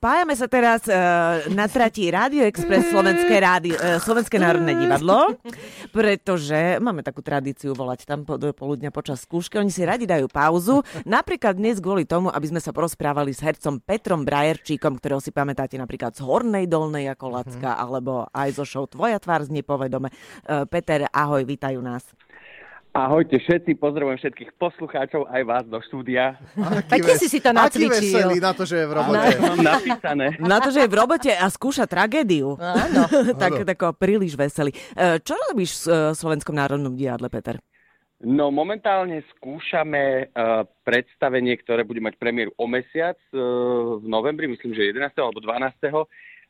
spájame sa teraz uh, na trati Radio Express Slovenské, rádio, uh, Slovenské národné divadlo, pretože máme takú tradíciu volať tam po, do poludňa počas skúšky. Oni si radi dajú pauzu. Napríklad dnes kvôli tomu, aby sme sa porozprávali s hercom Petrom Brajerčíkom, ktorého si pamätáte napríklad z Hornej Dolnej ako Lacka, mm-hmm. alebo aj zo show Tvoja tvár z nepovedome. Uh, Peter, ahoj, vítajú nás. Ahojte všetci, pozdravujem všetkých poslucháčov, aj vás do štúdia. Pekne si si to nacvičil. na to, že je v robote. Mám napísané. Na to, že je v robote a skúša tragédiu. Áno. tak, tak príliš veselý. E, čo robíš v Slovenskom národnom divadle, Peter? No momentálne skúšame uh, predstavenie, ktoré bude mať premiéru o mesiac uh, v novembri, myslím, že 11. alebo 12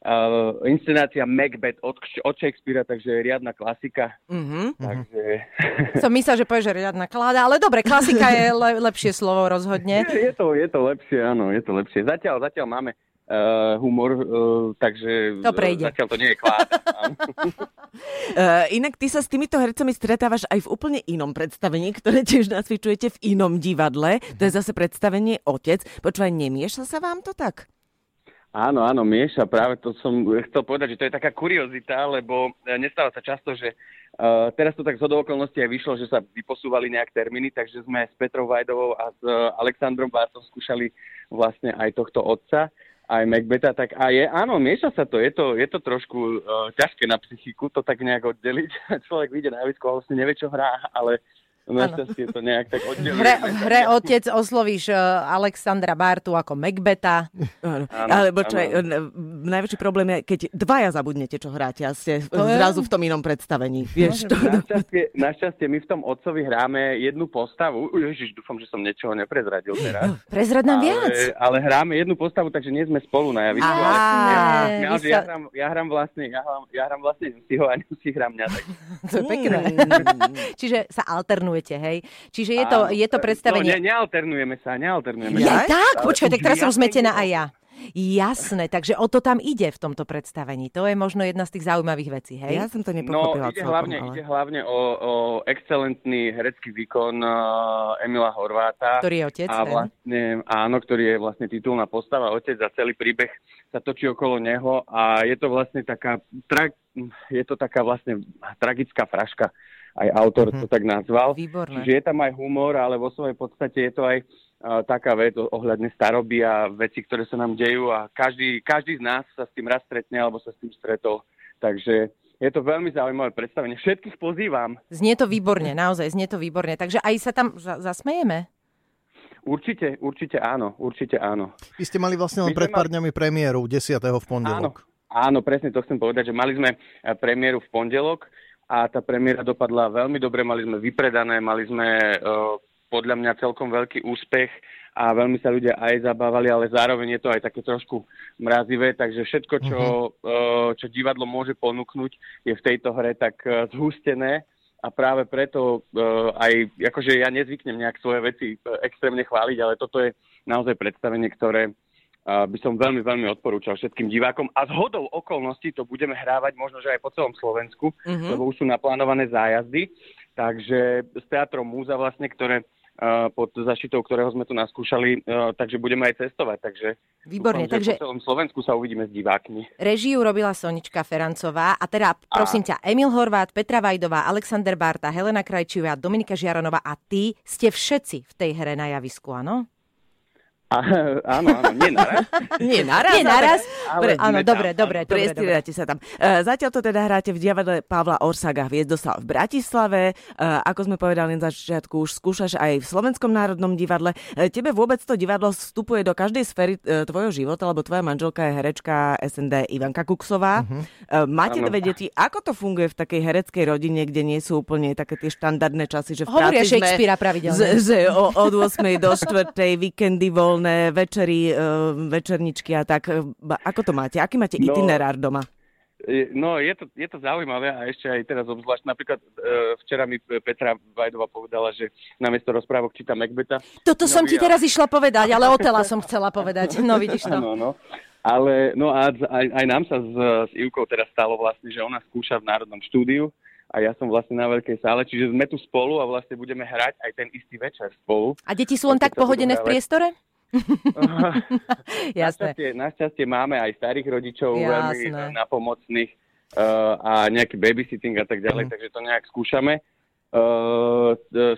uh, inscenácia Macbeth od, od Shakespearea, takže riadna klasika. Mm-hmm. Takže... Som myslel, že povieš, že riadna kláda, ale dobre, klasika je le- lepšie slovo rozhodne. Je, je, to, je to lepšie, áno, je to lepšie. Zatiaľ, zatiaľ máme uh, humor, uh, takže to prejde. zatiaľ to nie je kláda. uh, inak ty sa s týmito hercami stretávaš aj v úplne inom predstavení, ktoré tiež nacvičujete v inom divadle. To je zase predstavenie Otec. Počúvaj, nemieša sa vám to tak? Áno, áno, mieša. Práve to som chcel povedať, že to je taká kuriozita, lebo e, nestáva sa často, že uh, teraz to tak z okolností aj vyšlo, že sa vyposúvali nejak termíny, takže sme s Petrou Vajdovou a s uh, Alexandrom Bartom skúšali vlastne aj tohto otca, aj Macbeta, tak a je, áno, mieša sa to, je to, je to trošku uh, ťažké na psychiku to tak nejak oddeliť. Človek vyjde na javisko a vlastne nevie, čo hrá, ale Našťastie to nejak tak oddelujeme. Hre, v hre otec oslovíš uh, Alexandra Bartu ako Macbeta. Áno. Alebo čo je, najväčší problém je, keď dvaja zabudnete, čo hráte a ste to zrazu je... v tom inom predstavení. Vieš, to... našťastie, našťastie my v tom otcovi hráme jednu postavu. Ježiš, dúfam, že som niečoho neprezradil teraz. Prezrad nám viac. Ale hráme jednu postavu, takže nie sme spolu na javisku. Ale, ja, ja, hrám, ja hrám vlastne, ja hrám, ja hrám vlastne Lucyho a Lucy hrá mňa. Tak. to je pekné. Mm. Čiže sa alternuje alternujete, hej? Čiže je to, Áno, je to predstavenie... No, ne, nealternujeme sa, nealternujeme ja, sa. Tak, počkaj, tak teraz som zmetená aj ja. Jasné, takže o to tam ide v tomto predstavení. To je možno jedna z tých zaujímavých vecí, hej? Ja som to nepochopila no, ide celkom, hlavne, ale... ide hlavne o, o excelentný herecký výkon uh, Emila Horváta. Ktorý je otec, a vlastne, Áno, ktorý je vlastne titulná postava, otec a celý príbeh sa točí okolo neho a je to vlastne taká, tra, je to taká vlastne tragická fraška aj autor mm-hmm. to tak nazval. Výborné. Čiže je tam aj humor, ale vo svojej podstate je to aj uh, taká vec ohľadne staroby a veci, ktoré sa nám dejú a každý, každý z nás sa s tým raz stretne alebo sa s tým stretol. Takže je to veľmi zaujímavé predstavenie. Všetkých pozývam. Znie to výborne, naozaj, znie to výborne. Takže aj sa tam zasmejeme? Určite, určite áno, určite áno. Vy ste mali vlastne len pred pár dňami premiéru, 10. v pondelok. Áno, áno, presne to chcem povedať, že mali sme eh, premiéru v pondelok a tá premiéra dopadla veľmi dobre, mali sme vypredané, mali sme uh, podľa mňa celkom veľký úspech a veľmi sa ľudia aj zabávali, ale zároveň je to aj také trošku mrazivé, takže všetko, čo, uh, čo divadlo môže ponúknuť, je v tejto hre tak uh, zhustené. A práve preto aj, akože ja nezvyknem nejak svoje veci extrémne chváliť, ale toto je naozaj predstavenie, ktoré by som veľmi, veľmi odporúčal všetkým divákom. A z hodou okolností to budeme hrávať možno, že aj po celom Slovensku, mm-hmm. lebo už sú naplánované zájazdy. Takže s Teatrom Múza vlastne, ktoré pod zašitou ktorého sme tu naskúšali, takže budeme aj cestovať. Takže Výborne, dúfam, takže po celom Slovensku sa uvidíme s divákmi. Režiu robila Sonička Ferancová a teda prosím a... ťa, Emil Horvát, Petra Vajdová, Alexander Barta, Helena Krajčivá, Dominika Žiaronova a ty ste všetci v tej hre na javisku, áno? A, áno, áno, nie naraz. nie naraz. Nie naraz. Ale, áno, dobre, dobre, dobre. sa tam. Uh, zatiaľ to teda hráte v divadle Pavla Orsaga Hviezdoslav v Bratislave. Uh, ako sme povedali na začiatku, už skúšaš aj v Slovenskom národnom divadle. Uh, tebe vôbec to divadlo vstupuje do každej sféry uh, tvojho života, lebo tvoja manželka je herečka SND Ivanka Kuksová. Uh-huh. Uh, máte dve deti. Ako to funguje v takej hereckej rodine, kde nie sú úplne také tie štandardné časy, že v Hovoria práci Shakespearea pravidelne. Z, o, od 8. do 4. víkendy voľné večery, e, večerničky a tak. E, ako to máte? Aký máte no, itinerár doma? No, je to, je to zaujímavé a ešte aj teraz obzvlášť. Napríklad e, včera mi Petra Vajdova povedala, že namiesto rozprávok číta Macbeta. Toto no, som ti teraz išla povedať, ale otela som chcela povedať. No, vidíš to. No, no. Ale no a aj, aj nám sa s, s Ivkou teraz stalo vlastne, že ona skúša v Národnom štúdiu a ja som vlastne na veľkej sále, čiže sme tu spolu a vlastne budeme hrať aj ten istý večer spolu. A deti sú len tak pohodené v priestore? Jasné. Našťastie, našťastie máme aj starých rodičov Jasné. veľmi eh, napomocných uh, a nejaký babysitting a tak ďalej, Mhm. takže to nejak skúšame. Uh,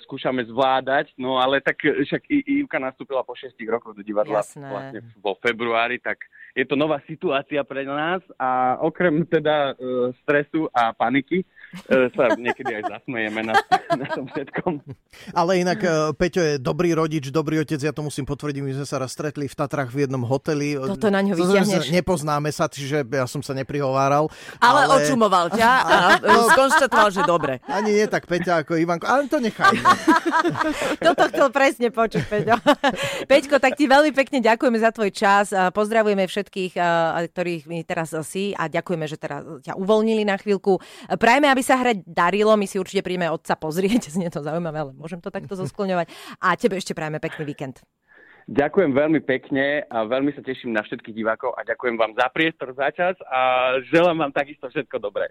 skúšame zvládať, no ale tak však I- Ivka nastúpila po 6 rokoch do divadla Jasné. vlastne vo februári, tak je to nová situácia pre nás a okrem teda uh, stresu a paniky uh, sa niekedy aj zasmejeme na, na tom všetkom. Ale inak e, Peťo je dobrý rodič, dobrý otec, ja to musím potvrdiť, my sme sa raz stretli v Tatrach v jednom hoteli. Toto na ňo vyťahneš. Nepoznáme sa, čiže ja som sa neprihováral. Ale, očumoval ťa a e, skonštatoval, že dobre. Ani nie tak Peťa ako Ivanko, ale to nechajme. Toto chcel presne počuť, Peťo. Peťko, tak ti veľmi pekne ďakujeme za tvoj čas. Pozdravujeme všetkých, ktorých my teraz si a ďakujeme, že teraz ťa uvoľnili na chvíľku. Prajme, aby sa hrať darilo. My si určite príjme otca pozrieť. Znie to zaujímavé, ale môžem to takto zoskloňovať. A tebe ešte prajme pekný víkend. Ďakujem veľmi pekne a veľmi sa teším na všetkých divákov a ďakujem vám za priestor, za čas a želám vám takisto všetko dobré.